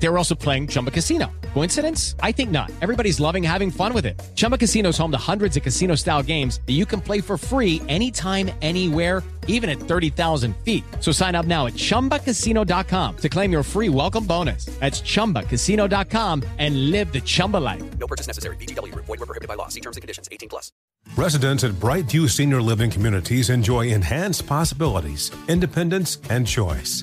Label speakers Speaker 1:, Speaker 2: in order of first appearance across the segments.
Speaker 1: They were also playing Chumba Casino. Coincidence? I think not. Everybody's loving having fun with it. Chumba Casino is home to hundreds of casino style games that you can play for free anytime, anywhere, even at 30,000 feet. So sign up now at chumbacasino.com to claim your free welcome bonus. That's chumbacasino.com and live the Chumba life.
Speaker 2: No purchase necessary. VGW Group. Void were prohibited by law. See terms and conditions. 18 plus.
Speaker 3: Residents at Brightview Senior Living Communities enjoy enhanced possibilities, independence, and choice.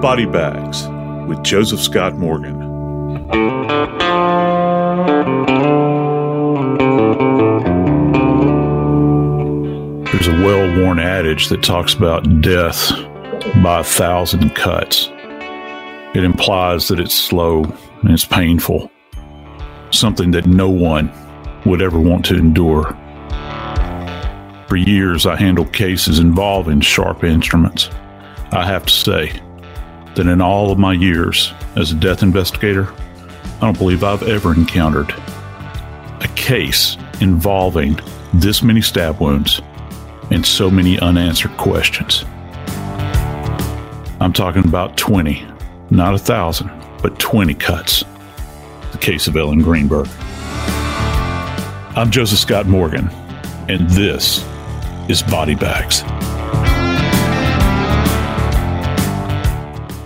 Speaker 4: Body Bags with Joseph Scott Morgan. There's a well worn adage that talks about death by a thousand cuts. It implies that it's slow and it's painful, something that no one would ever want to endure. For years, I handled cases involving sharp instruments. I have to say that in all of my years as a death investigator, I don't believe I've ever encountered a case involving this many stab wounds and so many unanswered questions. I'm talking about 20, not a thousand, but 20 cuts. The case of Ellen Greenberg. I'm Joseph Scott Morgan, and this is Body Bags.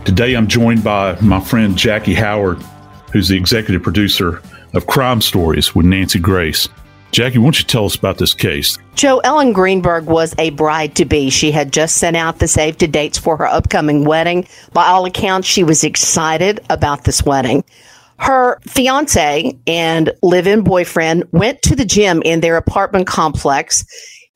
Speaker 4: Today I'm joined by my friend Jackie Howard, who's the executive producer of Crime Stories with Nancy Grace. Jackie, why don't you tell us about this case?
Speaker 5: Joe Ellen Greenberg was a bride to be. She had just sent out the save to dates for her upcoming wedding. By all accounts, she was excited about this wedding. Her fiance and live in boyfriend went to the gym in their apartment complex.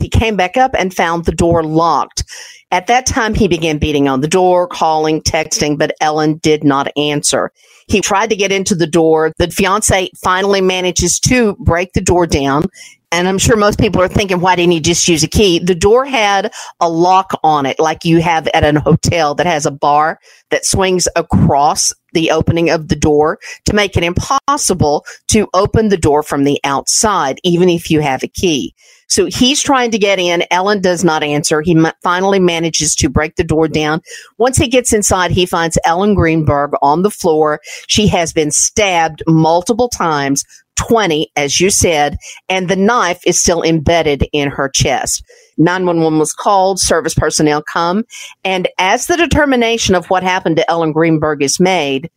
Speaker 5: He came back up and found the door locked. At that time, he began beating on the door, calling, texting, but Ellen did not answer. He tried to get into the door. The fiance finally manages to break the door down. And I'm sure most people are thinking, why didn't he just use a key? The door had a lock on it, like you have at an hotel that has a bar that swings across the opening of the door to make it impossible to open the door from the outside, even if you have a key. So he's trying to get in. Ellen does not answer. He finally manages to break the door down. Once he gets inside, he finds Ellen Greenberg on the floor. She has been stabbed multiple times, 20, as you said, and the knife is still embedded in her chest. 911 was called, service personnel come, and as the determination of what happened to Ellen Greenberg is made,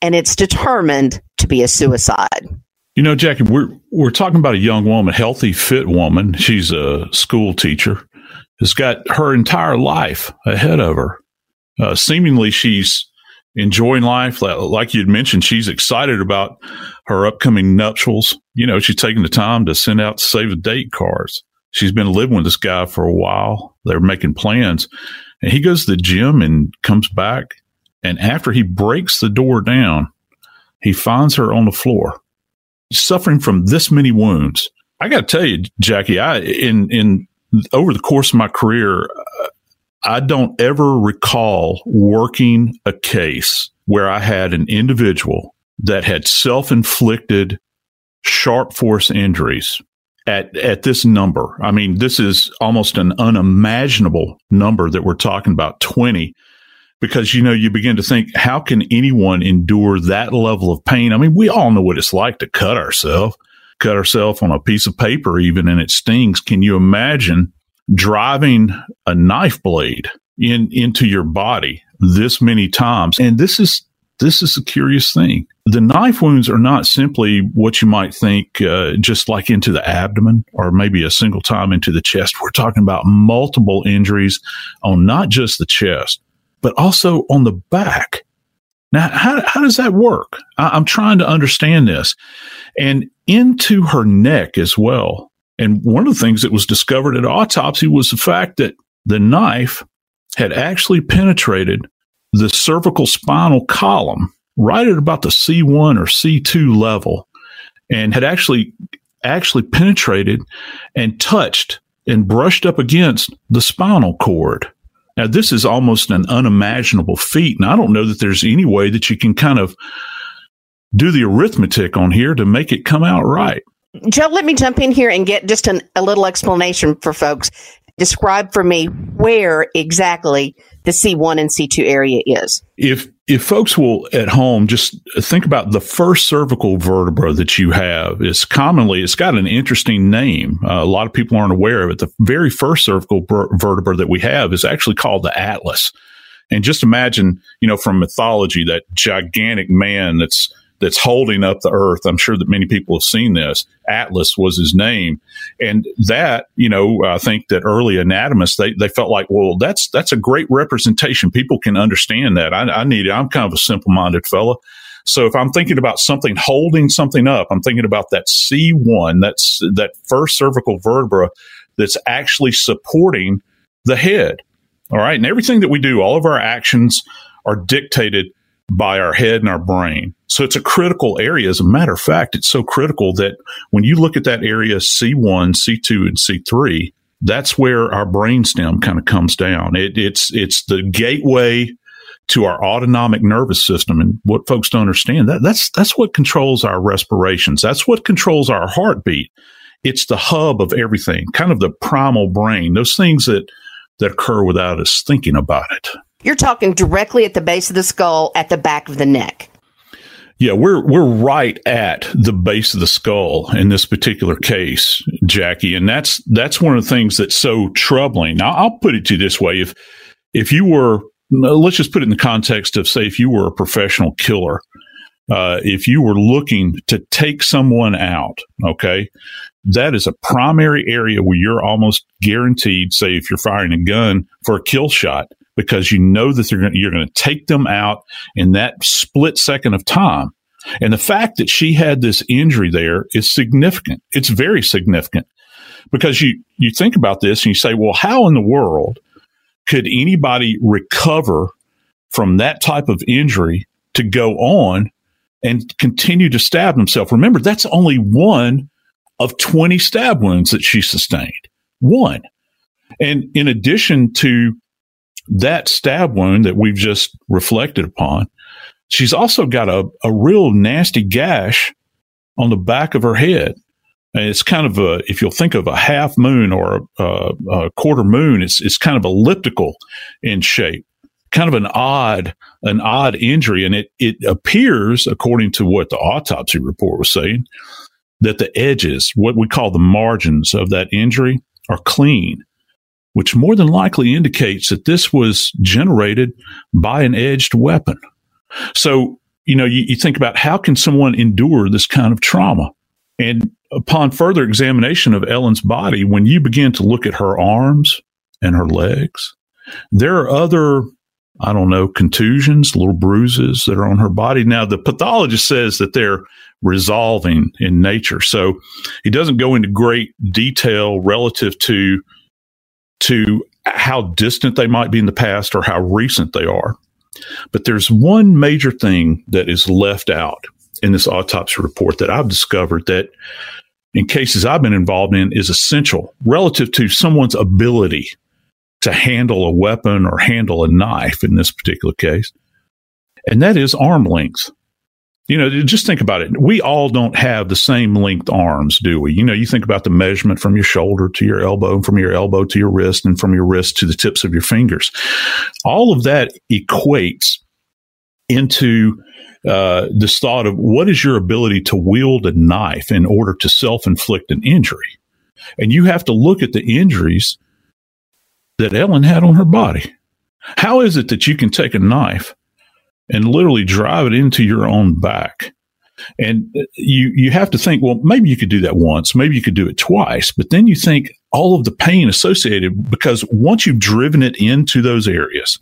Speaker 5: and it's determined to be a suicide.
Speaker 4: You know, Jackie, we're we're talking about a young woman, healthy, fit woman. She's a school teacher. Has got her entire life ahead of her. Uh, seemingly, she's enjoying life. Like you'd mentioned, she's excited about her upcoming nuptials. You know, she's taking the time to send out save the date cards. She's been living with this guy for a while. They're making plans. And he goes to the gym and comes back. And after he breaks the door down, he finds her on the floor suffering from this many wounds. I got to tell you, Jackie, I in in over the course of my career, I don't ever recall working a case where I had an individual that had self-inflicted sharp force injuries at at this number. I mean, this is almost an unimaginable number that we're talking about, 20 because you know you begin to think how can anyone endure that level of pain? I mean we all know what it's like to cut ourselves cut ourselves on a piece of paper even and it stings. Can you imagine driving a knife blade in into your body this many times? And this is this is a curious thing. The knife wounds are not simply what you might think uh, just like into the abdomen or maybe a single time into the chest. We're talking about multiple injuries on not just the chest but also on the back. Now, how, how does that work? I, am trying to understand this. And into her neck as well. And one of the things that was discovered at autopsy was the fact that the knife had actually penetrated the cervical spinal column right at about the C1 or C2 level and had actually actually penetrated and touched and brushed up against the spinal cord. Now, this is almost an unimaginable feat. And I don't know that there's any way that you can kind of do the arithmetic on here to make it come out right.
Speaker 5: Joe, let me jump in here and get just an, a little explanation for folks. Describe for me where exactly the C1 and C2 area is.
Speaker 4: If if folks will at home just think about the first cervical vertebra that you have, it's commonly it's got an interesting name. Uh, a lot of people aren't aware of it. The very first cervical vertebra that we have is actually called the atlas. And just imagine, you know, from mythology, that gigantic man that's that's holding up the earth. I'm sure that many people have seen this. Atlas was his name. And that, you know, I think that early anatomists, they, they felt like, well, that's, that's a great representation. People can understand that. I, I need it. I'm kind of a simple minded fella. So if I'm thinking about something holding something up, I'm thinking about that C1, that's that first cervical vertebra that's actually supporting the head. All right. And everything that we do, all of our actions are dictated by our head and our brain. So it's a critical area. As a matter of fact, it's so critical that when you look at that area C1, C2, and C3, that's where our brainstem kind of comes down. It, it's it's the gateway to our autonomic nervous system. And what folks don't understand that that's that's what controls our respirations. That's what controls our heartbeat. It's the hub of everything, kind of the primal brain. Those things that that occur without us thinking about it.
Speaker 5: You're talking directly at the base of the skull, at the back of the neck.
Speaker 4: Yeah, we're we're right at the base of the skull in this particular case, Jackie, and that's that's one of the things that's so troubling. Now, I'll put it to you this way: if if you were, let's just put it in the context of, say, if you were a professional killer, uh, if you were looking to take someone out, okay, that is a primary area where you're almost guaranteed, say, if you're firing a gun for a kill shot, because you know that gonna, you're going to take them out in that split second of time. And the fact that she had this injury there is significant. It's very significant because you, you think about this and you say, well, how in the world could anybody recover from that type of injury to go on and continue to stab himself? Remember, that's only one of 20 stab wounds that she sustained. One. And in addition to that stab wound that we've just reflected upon, she's also got a, a real nasty gash on the back of her head. And it's kind of a, if you'll think of a half moon or a, a, quarter moon, it's, it's kind of elliptical in shape, kind of an odd, an odd injury. And it, it appears, according to what the autopsy report was saying, that the edges, what we call the margins of that injury are clean which more than likely indicates that this was generated by an edged weapon. So you know, you, you think about how can someone endure this kind of trauma? And upon further examination of Ellen's body, when you begin to look at her arms and her legs, there are other, I don't know, contusions, little bruises that are on her body. Now, the pathologist says that they're resolving in nature. So he doesn't go into great detail relative to, to how distant they might be in the past or how recent they are. But there's one major thing that is left out in this autopsy report that I've discovered that in cases I've been involved in is essential relative to someone's ability to handle a weapon or handle a knife in this particular case. And that is arm length. You know, just think about it. We all don't have the same length arms, do we? You know, you think about the measurement from your shoulder to your elbow, and from your elbow to your wrist, and from your wrist to the tips of your fingers. All of that equates into uh, this thought of what is your ability to wield a knife in order to self inflict an injury? And you have to look at the injuries that Ellen had on her body. How is it that you can take a knife and literally drive it into your own back? And you you have to think, well, maybe you could do that once, maybe you could do it twice, but then you think all of the pain associated because once you've driven it into those areas,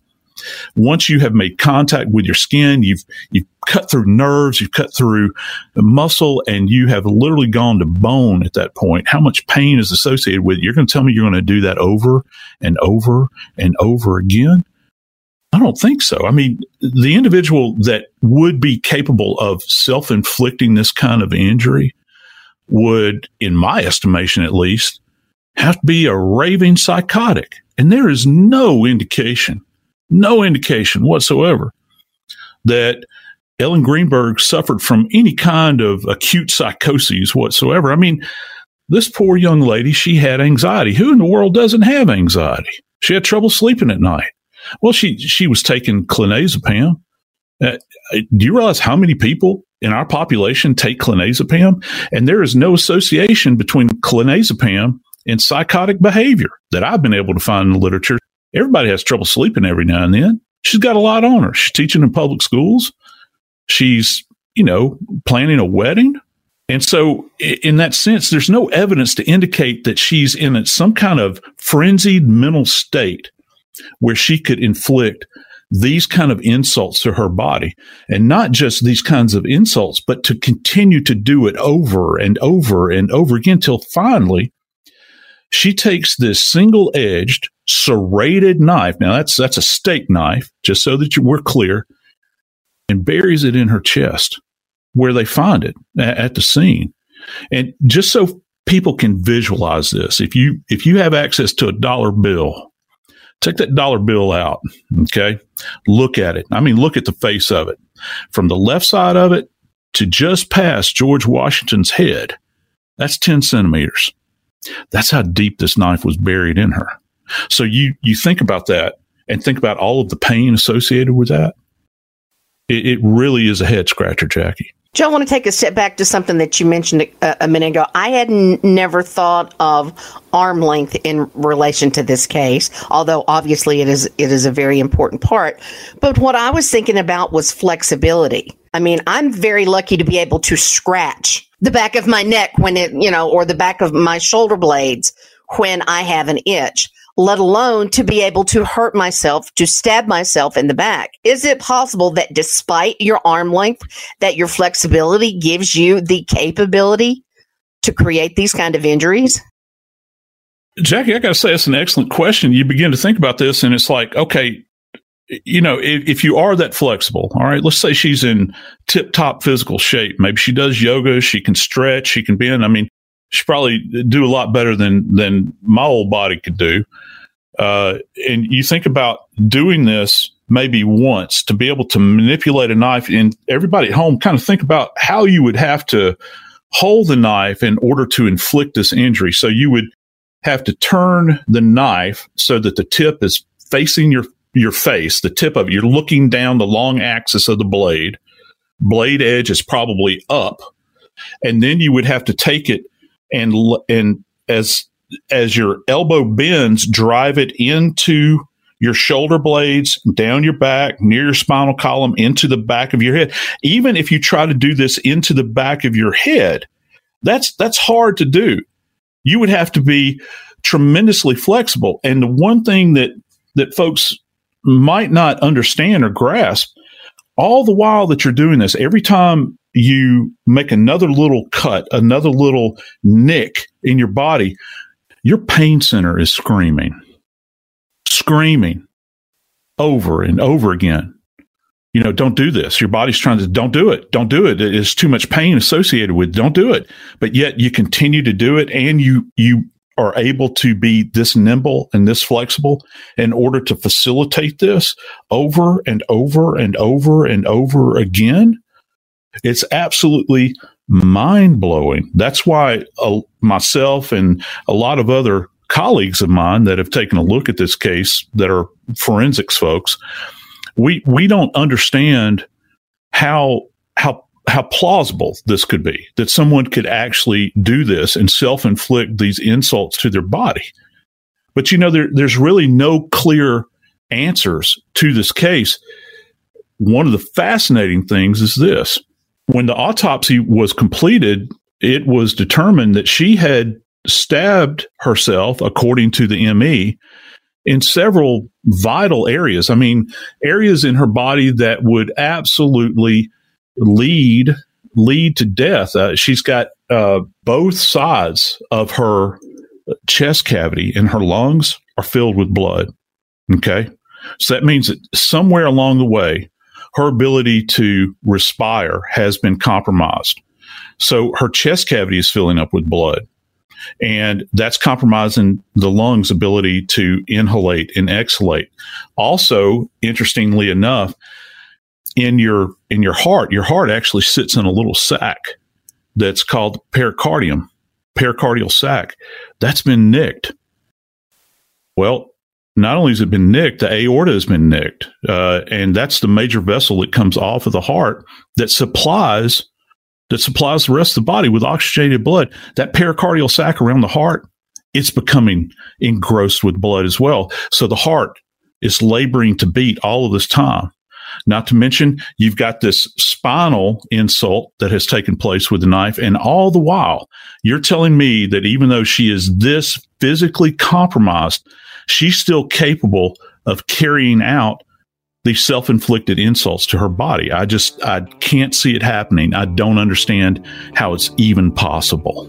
Speaker 4: once you have made contact with your skin, you've you've cut through nerves, you've cut through the muscle, and you have literally gone to bone at that point. How much pain is associated with it? You're going to tell me you're going to do that over and over and over again? I don't think so. I mean, the individual that would be capable of self inflicting this kind of injury would, in my estimation at least, have to be a raving psychotic. And there is no indication no indication whatsoever that Ellen Greenberg suffered from any kind of acute psychoses whatsoever. I mean, this poor young lady, she had anxiety. Who in the world doesn't have anxiety? She had trouble sleeping at night. Well, she she was taking clonazepam. Uh, do you realize how many people in our population take clonazepam? And there is no association between clonazepam and psychotic behavior that I've been able to find in the literature. Everybody has trouble sleeping every now and then. She's got a lot on her. She's teaching in public schools. She's, you know, planning a wedding. And so, in that sense, there's no evidence to indicate that she's in some kind of frenzied mental state where she could inflict these kind of insults to her body and not just these kinds of insults, but to continue to do it over and over and over again till finally she takes this single edged serrated knife. Now that's that's a steak knife, just so that you, we're clear, and buries it in her chest where they find it at, at the scene. And just so people can visualize this, if you if you have access to a dollar bill, take that dollar bill out. Okay, look at it. I mean, look at the face of it from the left side of it to just past George Washington's head. That's ten centimeters. That's how deep this knife was buried in her. So you you think about that and think about all of the pain associated with that. It, it really is a head scratcher, Jackie.
Speaker 5: Joe, I want to take a step back to something that you mentioned a, a minute ago. I had n- never thought of arm length in relation to this case, although obviously it is it is a very important part. But what I was thinking about was flexibility. I mean, I'm very lucky to be able to scratch the back of my neck when it, you know, or the back of my shoulder blades when I have an itch let alone to be able to hurt myself, to stab myself in the back. Is it possible that despite your arm length, that your flexibility gives you the capability to create these kind of injuries?
Speaker 4: Jackie, I got to say, it's an excellent question. You begin to think about this, and it's like, okay, you know, if, if, you are that flexible, all right, let's say she's in tip top physical shape. Maybe she does yoga, she can stretch, she can bend. I mean, she probably do a lot better than than my old body could do. Uh, and you think about doing this maybe once to be able to manipulate a knife, and everybody at home kind of think about how you would have to hold the knife in order to inflict this injury. So you would have to turn the knife so that the tip is facing your your face, the tip of it. You're looking down the long axis of the blade. Blade edge is probably up, and then you would have to take it and and as as your elbow bends, drive it into your shoulder blades, down your back, near your spinal column, into the back of your head. Even if you try to do this into the back of your head, that's that's hard to do. You would have to be tremendously flexible. And the one thing that that folks might not understand or grasp, all the while that you're doing this, every time you make another little cut, another little nick in your body, your pain center is screaming, screaming over and over again. You know, don't do this. Your body's trying to, don't do it. Don't do it. It's too much pain associated with, don't do it. But yet you continue to do it and you, you are able to be this nimble and this flexible in order to facilitate this over and over and over and over again. It's absolutely mind blowing. That's why uh, myself and a lot of other colleagues of mine that have taken a look at this case that are forensics folks, we we don't understand how how how plausible this could be that someone could actually do this and self-inflict these insults to their body. But you know, there, there's really no clear answers to this case. One of the fascinating things is this when the autopsy was completed, it was determined that she had stabbed herself, according to the ME, in several vital areas. I mean, areas in her body that would absolutely lead lead to death. Uh, she's got uh, both sides of her chest cavity and her lungs are filled with blood. Okay, so that means that somewhere along the way, her ability to respire has been compromised. So her chest cavity is filling up with blood. And that's compromising the lungs' ability to inhalate and exhalate. Also, interestingly enough, in your in your heart, your heart actually sits in a little sac that's called pericardium, pericardial sac. That's been nicked. Well, not only has it been nicked, the aorta has been nicked, uh, and that's the major vessel that comes off of the heart that supplies that supplies the rest of the body with oxygenated blood. That pericardial sac around the heart, it's becoming engrossed with blood as well. So the heart is laboring to beat all of this time. Not to mention, you've got this spinal insult that has taken place with the knife. And all the while, you're telling me that even though she is this physically compromised, she's still capable of carrying out these self-inflicted insults to her body. I just I can't see it happening. I don't understand how it's even possible.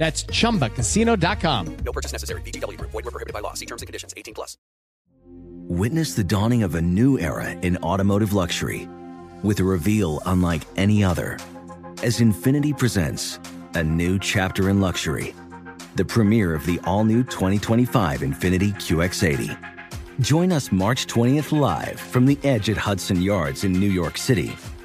Speaker 1: That's ChumbaCasino.com.
Speaker 6: No purchase necessary. VGW. Void were prohibited by law. See terms and conditions. 18 plus.
Speaker 7: Witness the dawning of a new era in automotive luxury with a reveal unlike any other as Infiniti presents a new chapter in luxury, the premiere of the all-new 2025 Infiniti QX80. Join us March 20th live from the edge at Hudson Yards in New York City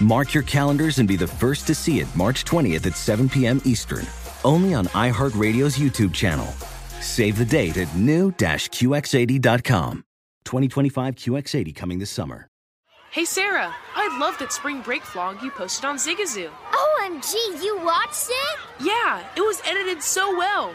Speaker 7: Mark your calendars and be the first to see it March 20th at 7 p.m. Eastern, only on iHeartRadio's YouTube channel. Save the date at new-QX80.com. 2025 QX80 coming this summer.
Speaker 8: Hey Sarah, I love that spring break vlog you posted on Zigazoo.
Speaker 9: OMG, you watched it?
Speaker 8: Yeah, it was edited so well.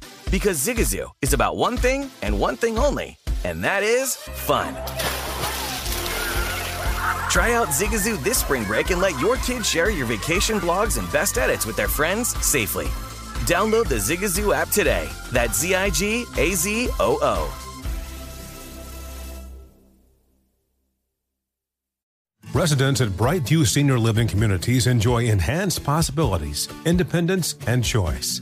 Speaker 2: Because Zigazoo is about one thing and one thing only, and that is fun. Try out Zigazoo this spring break and let your kids share your vacation blogs and best edits with their friends safely. Download the Zigazoo app today. That's Z I G A Z O O.
Speaker 3: Residents at Brightview Senior Living Communities enjoy enhanced possibilities, independence, and choice.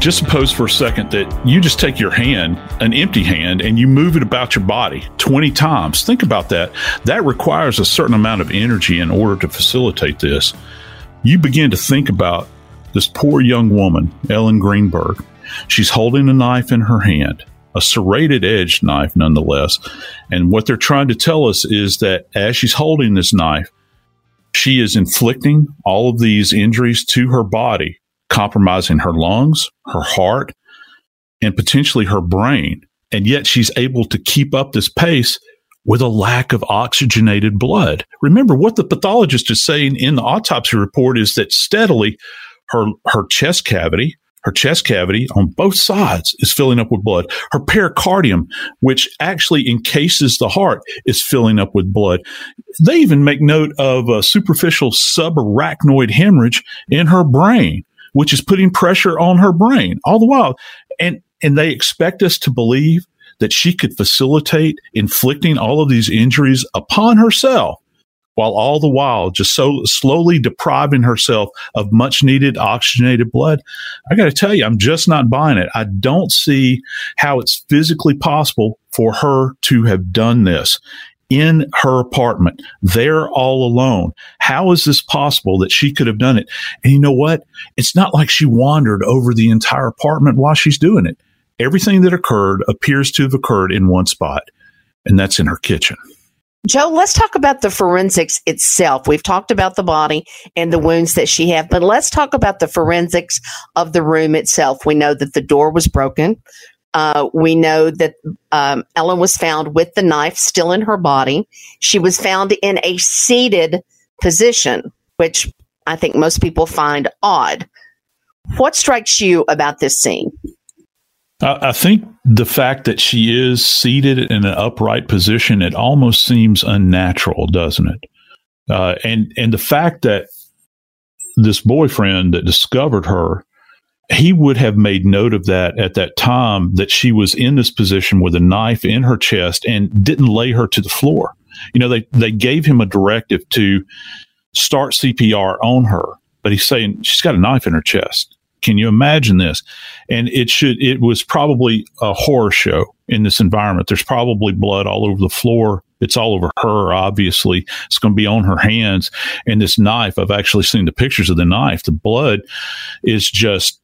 Speaker 4: Just suppose for a second that you just take your hand, an empty hand, and you move it about your body 20 times. Think about that. That requires a certain amount of energy in order to facilitate this. You begin to think about this poor young woman, Ellen Greenberg. She's holding a knife in her hand, a serrated edge knife nonetheless. And what they're trying to tell us is that as she's holding this knife, she is inflicting all of these injuries to her body compromising her lungs, her heart, and potentially her brain. And yet she's able to keep up this pace with a lack of oxygenated blood. Remember what the pathologist is saying in the autopsy report is that steadily her, her chest cavity, her chest cavity on both sides is filling up with blood. Her pericardium, which actually encases the heart, is filling up with blood. They even make note of a superficial subarachnoid hemorrhage in her brain which is putting pressure on her brain all the while. And, and they expect us to believe that she could facilitate inflicting all of these injuries upon herself while all the while just so slowly depriving herself of much needed oxygenated blood. I got to tell you, I'm just not buying it. I don't see how it's physically possible for her to have done this in her apartment, there all alone. How is this possible that she could have done it? And you know what? It's not like she wandered over the entire apartment while she's doing it. Everything that occurred appears to have occurred in one spot, and that's in her kitchen.
Speaker 5: Joe, let's talk about the forensics itself. We've talked about the body and the wounds that she had, but let's talk about the forensics of the room itself. We know that the door was broken. Uh, we know that um, Ellen was found with the knife still in her body. She was found in a seated position, which I think most people find odd. What strikes you about this scene?
Speaker 4: I think the fact that she is seated in an upright position, it almost seems unnatural, doesn't it? Uh, and and the fact that this boyfriend that discovered her he would have made note of that at that time that she was in this position with a knife in her chest and didn't lay her to the floor. You know, they, they gave him a directive to start CPR on her, but he's saying she's got a knife in her chest. Can you imagine this? And it should, it was probably a horror show in this environment. There's probably blood all over the floor. It's all over her, obviously. It's going to be on her hands. And this knife, I've actually seen the pictures of the knife. The blood is just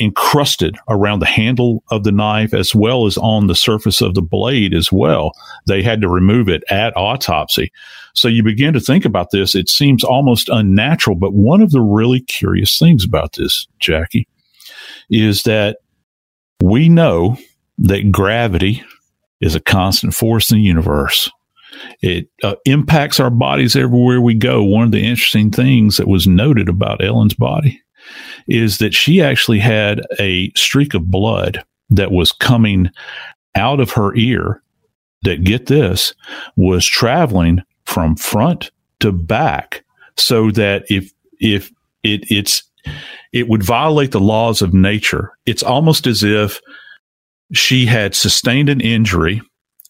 Speaker 4: encrusted around the handle of the knife as well as on the surface of the blade as well. They had to remove it at autopsy. So you begin to think about this. It seems almost unnatural. But one of the really curious things about this, Jackie, is that we know that gravity is a constant force in the universe. It uh, impacts our bodies everywhere we go. One of the interesting things that was noted about Ellen's body is that she actually had a streak of blood that was coming out of her ear that get this was traveling from front to back so that if if it it's it would violate the laws of nature. It's almost as if she had sustained an injury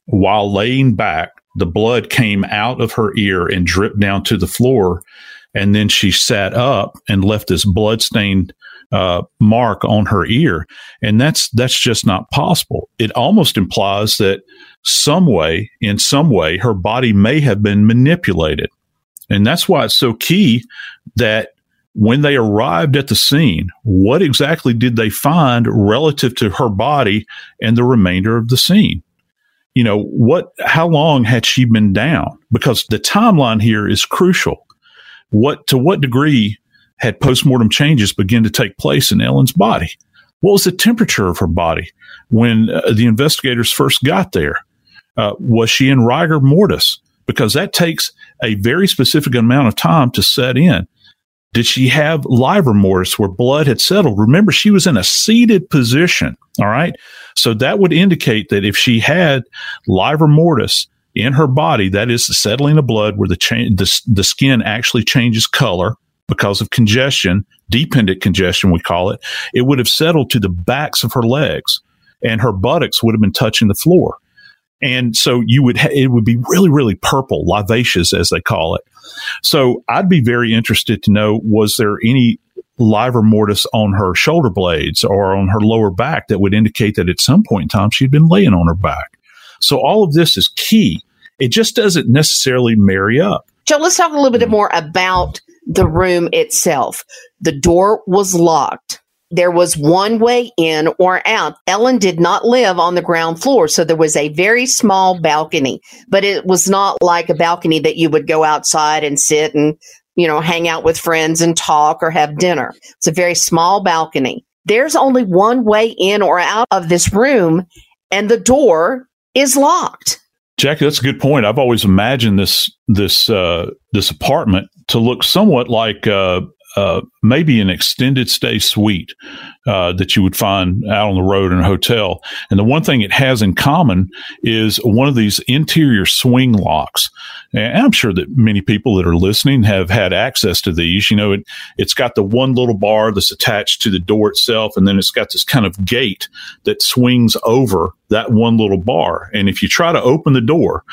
Speaker 4: while laying back. The blood came out of her ear and dripped down to the floor and then she sat up and left this bloodstained uh, mark on her ear, and that's that's just not possible. It almost implies that some way, in some way, her body may have been manipulated, and that's why it's so key that when they arrived at the scene, what exactly did they find relative to her body and the remainder of the scene? You know, what, how long had she been down? Because the timeline here is crucial. What, to what degree had postmortem changes begin to take place in Ellen's body. What was the temperature of her body when uh, the investigators first got there? Uh, was she in rigor mortis? Because that takes a very specific amount of time to set in. Did she have livor mortis where blood had settled? Remember, she was in a seated position. All right. So that would indicate that if she had livor mortis in her body, that is the settling of blood where the, cha- the, the skin actually changes color because of congestion, dependent congestion, we call it, it would have settled to the backs of her legs and her buttocks would have been touching the floor. And so you would, ha- it would be really, really purple, livacious as they call it. So I'd be very interested to know, was there any livor mortis on her shoulder blades or on her lower back that would indicate that at some point in time she'd been laying on her back? So all of this is key. It just doesn't necessarily marry up.
Speaker 5: Joe, let's talk a little bit more about the room itself. The door was locked. There was one way in or out. Ellen did not live on the ground floor, so there was a very small balcony, but it was not like a balcony that you would go outside and sit and, you know, hang out with friends and talk or have dinner. It's a very small balcony. There's only one way in or out of this room, and the door is locked.
Speaker 4: Jackie, that's a good point. I've always imagined this this uh, this apartment to look somewhat like uh, uh, maybe an extended stay suite uh, that you would find out on the road in a hotel. And the one thing it has in common is one of these interior swing locks. And I'm sure that many people that are listening have had access to these. You know, it, it's got the one little bar that's attached to the door itself, and then it's got this kind of gate that swings over that one little bar. And if you try to open the door,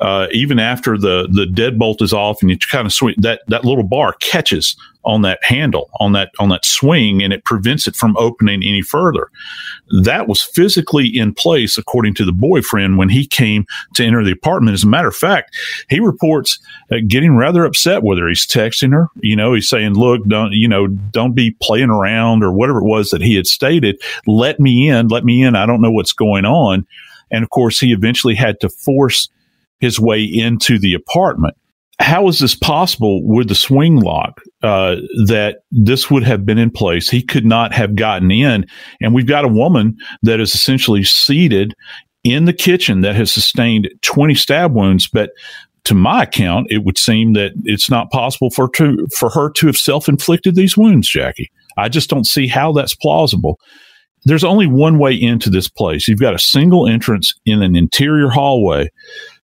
Speaker 4: uh, even after the the deadbolt is off and you kind of swing that that little bar catches on that handle on that on that swing and it prevents it from opening any further. That was physically in place according to the boyfriend when he came to enter the apartment. As a matter of fact he reports uh, getting rather upset with her he's texting her you know he's saying look don't you know don't be playing around or whatever it was that he had stated. Let me in let me in. I don't know what's going on. And of course he eventually had to force his way into the apartment. How is this possible with the swing lock uh, that this would have been in place? He could not have gotten in. And we've got a woman that is essentially seated in the kitchen that has sustained 20 stab wounds, but to my account, it would seem that it's not possible for to for her to have self inflicted these wounds, Jackie. I just don't see how that's plausible. There's only one way into this place. You've got a single entrance in an interior hallway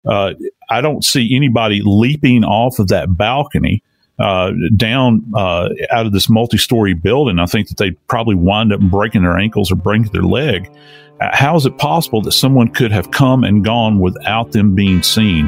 Speaker 4: uh, I don't see anybody leaping off of that balcony uh, down uh, out of this multi-story building. I think that they probably wind up breaking their ankles or breaking their leg. Uh, how is it possible that someone could have come and gone without them being seen?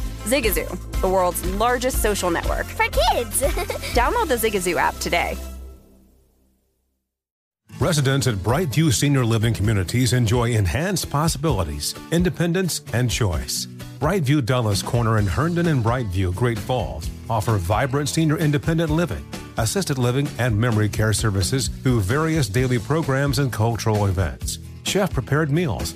Speaker 10: Zigazoo, the world's largest social network.
Speaker 11: For kids!
Speaker 10: Download the Zigazoo app today.
Speaker 3: Residents at Brightview Senior Living Communities enjoy enhanced possibilities, independence, and choice. Brightview Dulles Corner in Herndon and Brightview, Great Falls offer vibrant senior independent living, assisted living, and memory care services through various daily programs and cultural events. Chef prepared meals,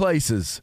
Speaker 12: places.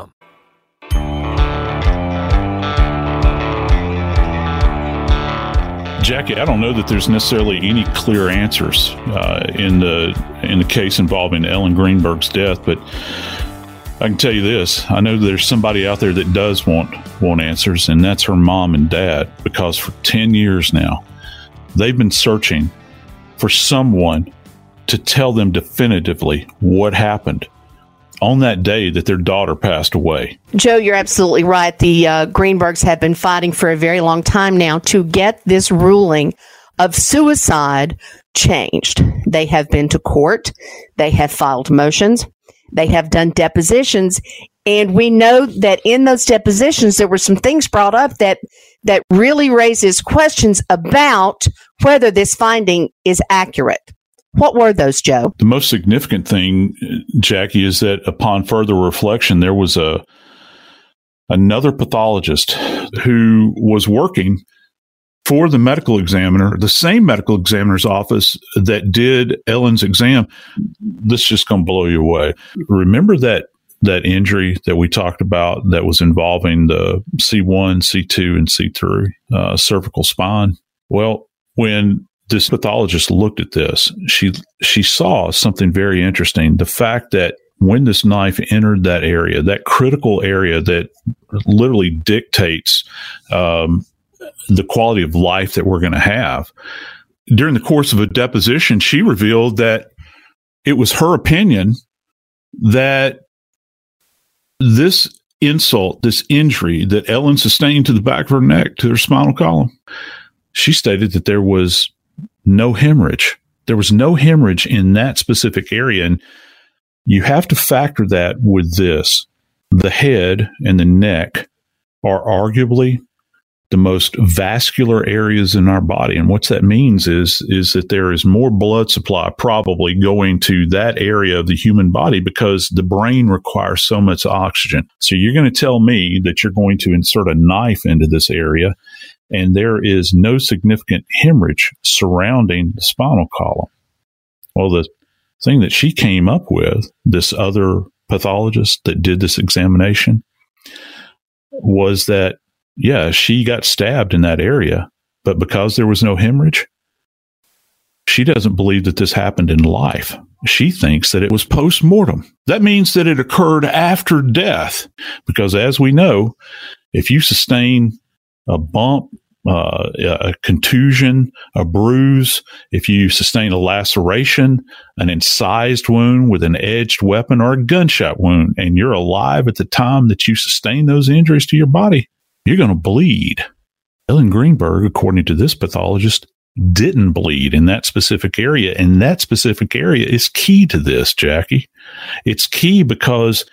Speaker 4: Jackie, I don't know that there's necessarily any clear answers uh, in the in the case involving Ellen Greenberg's death, but I can tell you this: I know there's somebody out there that does want want answers, and that's her mom and dad. Because for ten years now, they've been searching for someone to tell them definitively what happened on that day that their daughter passed away.
Speaker 5: Joe, you're absolutely right. The uh, Greenbergs have been fighting for a very long time now to get this ruling of suicide changed. They have been to court, they have filed motions, they have done depositions, and we know that in those depositions there were some things brought up that that really raises questions about whether this finding is accurate. What were those, Joe?
Speaker 4: The most significant thing, Jackie, is that upon further reflection, there was a another pathologist who was working for the medical examiner, the same medical examiner's office that did Ellen's exam. This is just going to blow you away. Remember that that injury that we talked about that was involving the C1, C2, and C3 uh, cervical spine? Well, when this pathologist looked at this, she she saw something very interesting. The fact that when this knife entered that area, that critical area that literally dictates um, the quality of life that we're going to have. During the course of a deposition, she revealed that it was her opinion that this insult, this injury that Ellen sustained to the back of her neck, to her spinal column, she stated that there was no hemorrhage. There was no hemorrhage in that specific area. And you have to factor that with this the head and the neck are arguably the most vascular areas in our body. And what that means is, is that there is more blood supply probably going to that area of the human body because the brain requires so much oxygen. So you're going to tell me that you're going to insert a knife into this area and there is no significant hemorrhage surrounding the spinal column. Well, the thing that she came up with, this other pathologist that did this examination, was that yeah, she got stabbed in that area, but because there was no hemorrhage, she doesn't believe that this happened in life. She thinks that it was post mortem. That means that it occurred after death, because as we know, if you sustain a bump, uh, a contusion, a bruise, if you sustain a laceration, an incised wound with an edged weapon, or a gunshot wound, and you're alive at the time that you sustain those injuries to your body, you're going to bleed. Ellen Greenberg, according to this pathologist, didn't bleed in that specific area. And that specific area is key to this, Jackie. It's key because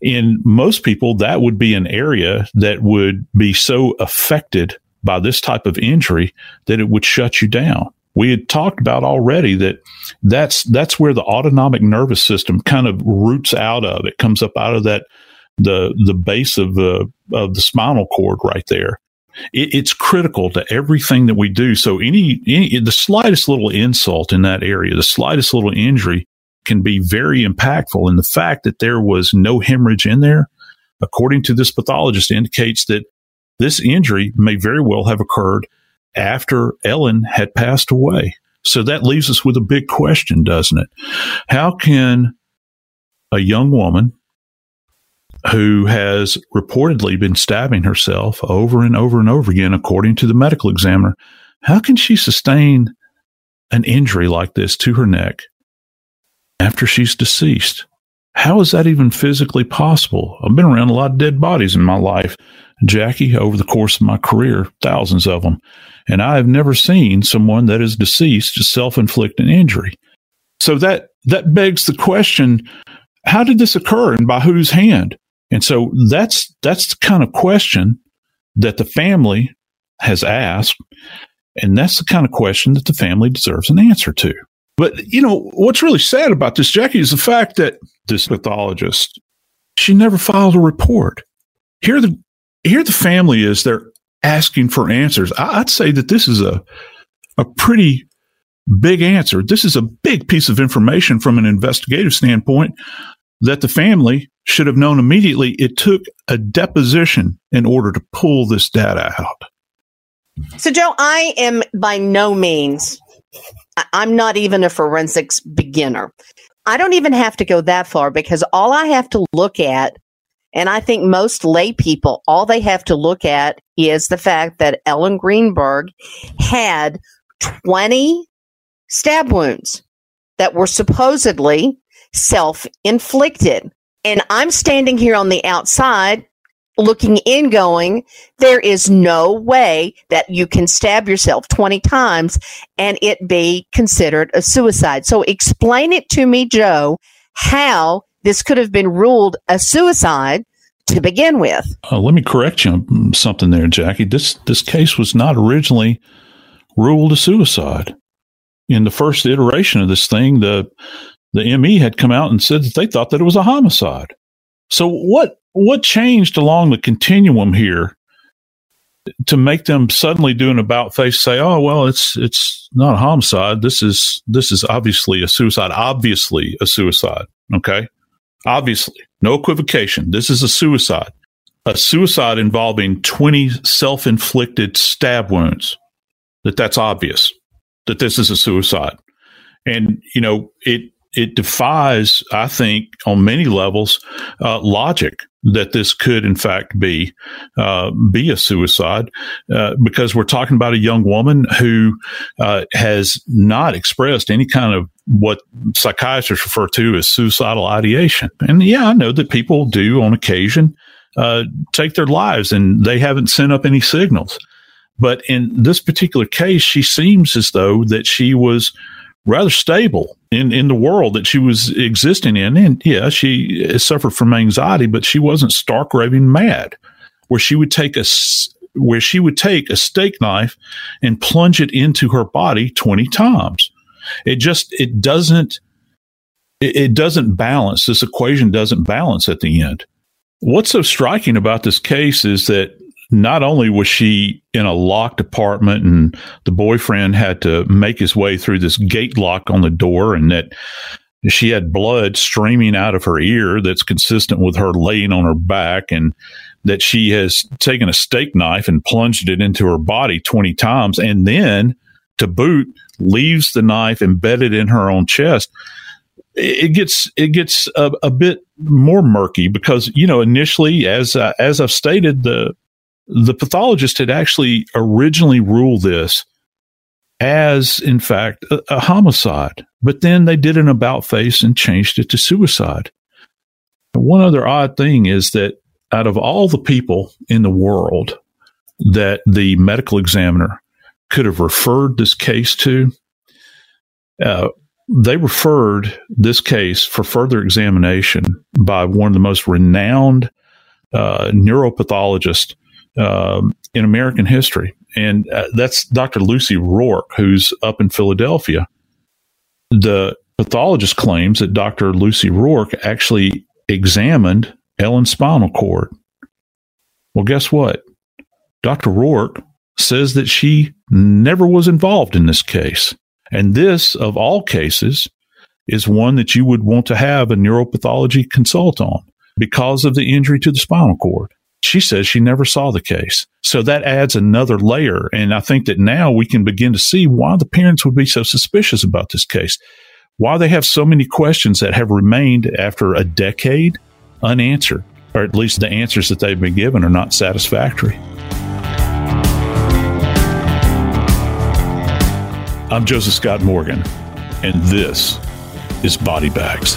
Speaker 4: in most people, that would be an area that would be so affected by this type of injury that it would shut you down. We had talked about already that that's that's where the autonomic nervous system kind of roots out of. It comes up out of that the the base of the of the spinal cord right there. It, it's critical to everything that we do. So any, any the slightest little insult in that area, the slightest little injury can be very impactful. And the fact that there was no hemorrhage in there, according to this pathologist, indicates that this injury may very well have occurred after Ellen had passed away. So that leaves us with a big question, doesn't it? How can a young woman who has reportedly been stabbing herself over and over and over again, according to the medical examiner. How can she sustain an injury like this to her neck after she's deceased? How is that even physically possible? I've been around a lot of dead bodies in my life, Jackie, over the course of my career, thousands of them. And I have never seen someone that is deceased to self inflict an injury. So that, that begs the question how did this occur and by whose hand? And so that's that's the kind of question that the family has asked, and that's the kind of question that the family deserves an answer to. But you know what's really sad about this, Jackie, is the fact that this pathologist she never filed a report. Here the here the family is they're asking for answers. I'd say that this is a a pretty big answer. This is a big piece of information from an investigative standpoint that the family should have known immediately it took a deposition in order to pull this data out.
Speaker 5: So, Joe, I am by no means, I'm not even a forensics beginner. I don't even have to go that far because all I have to look at, and I think most lay people, all they have to look at is the fact that Ellen Greenberg had 20 stab wounds that were supposedly self inflicted. And I'm standing here on the outside looking in going, there is no way that you can stab yourself 20 times and it be considered a suicide. So explain it to me, Joe, how this could have been ruled a suicide to begin with.
Speaker 4: Uh, let me correct you on something there, Jackie. This this case was not originally ruled a suicide. in the first iteration of this thing, the the ME had come out and said that they thought that it was a homicide. So what what changed along the continuum here to make them suddenly do an about face say, "Oh, well, it's it's not a homicide. This is this is obviously a suicide. Obviously a suicide." Okay, obviously, no equivocation. This is a suicide. A suicide involving twenty self-inflicted stab wounds. That that's obvious. That this is a suicide, and you know it it defies, I think, on many levels, uh, logic that this could, in fact, be uh, be a suicide, uh, because we're talking about a young woman who uh, has not expressed any kind of what psychiatrists refer to as suicidal ideation. And yeah, I know that people do on occasion uh, take their lives, and they haven't sent up any signals. But in this particular case, she seems as though that she was rather stable in, in the world that she was existing in. And yeah, she suffered from anxiety, but she wasn't stark raving mad where she would take a, where she would take a steak knife and plunge it into her body 20 times. It just, it doesn't, it, it doesn't balance. This equation doesn't balance at the end. What's so striking about this case is that not only was she in a locked apartment and the boyfriend had to make his way through this gate lock on the door and that she had blood streaming out of her ear that's consistent with her laying on her back and that she has taken a steak knife and plunged it into her body 20 times and then to boot leaves the knife embedded in her own chest. It gets it gets a, a, bit more murky because you know initially as uh, as I've stated the the pathologist had actually originally ruled this as, in fact, a, a homicide, but then they did an about face and changed it to suicide. One other odd thing is that out of all the people in the world that the medical examiner could have referred this case to, uh, they referred this case for further examination by one of the most renowned uh, neuropathologists in American history. And uh, that's Dr. Lucy Rorke, who's up in Philadelphia. The pathologist claims that Dr. Lucy Rorke actually examined Ellen's spinal cord. Well, guess what? Dr. Rorke says that she never was involved in this case. And this, of all cases, is one that you would want to have a neuropathology consult on because of the injury to the spinal cord she says she never saw the case. So that adds another layer. And I think that now we can begin to see why the parents would be so suspicious about this case, why they have so many questions that have remained after a decade unanswered, or at least the answers that they've been given are not satisfactory. I'm Joseph Scott Morgan, and this is Body Bags.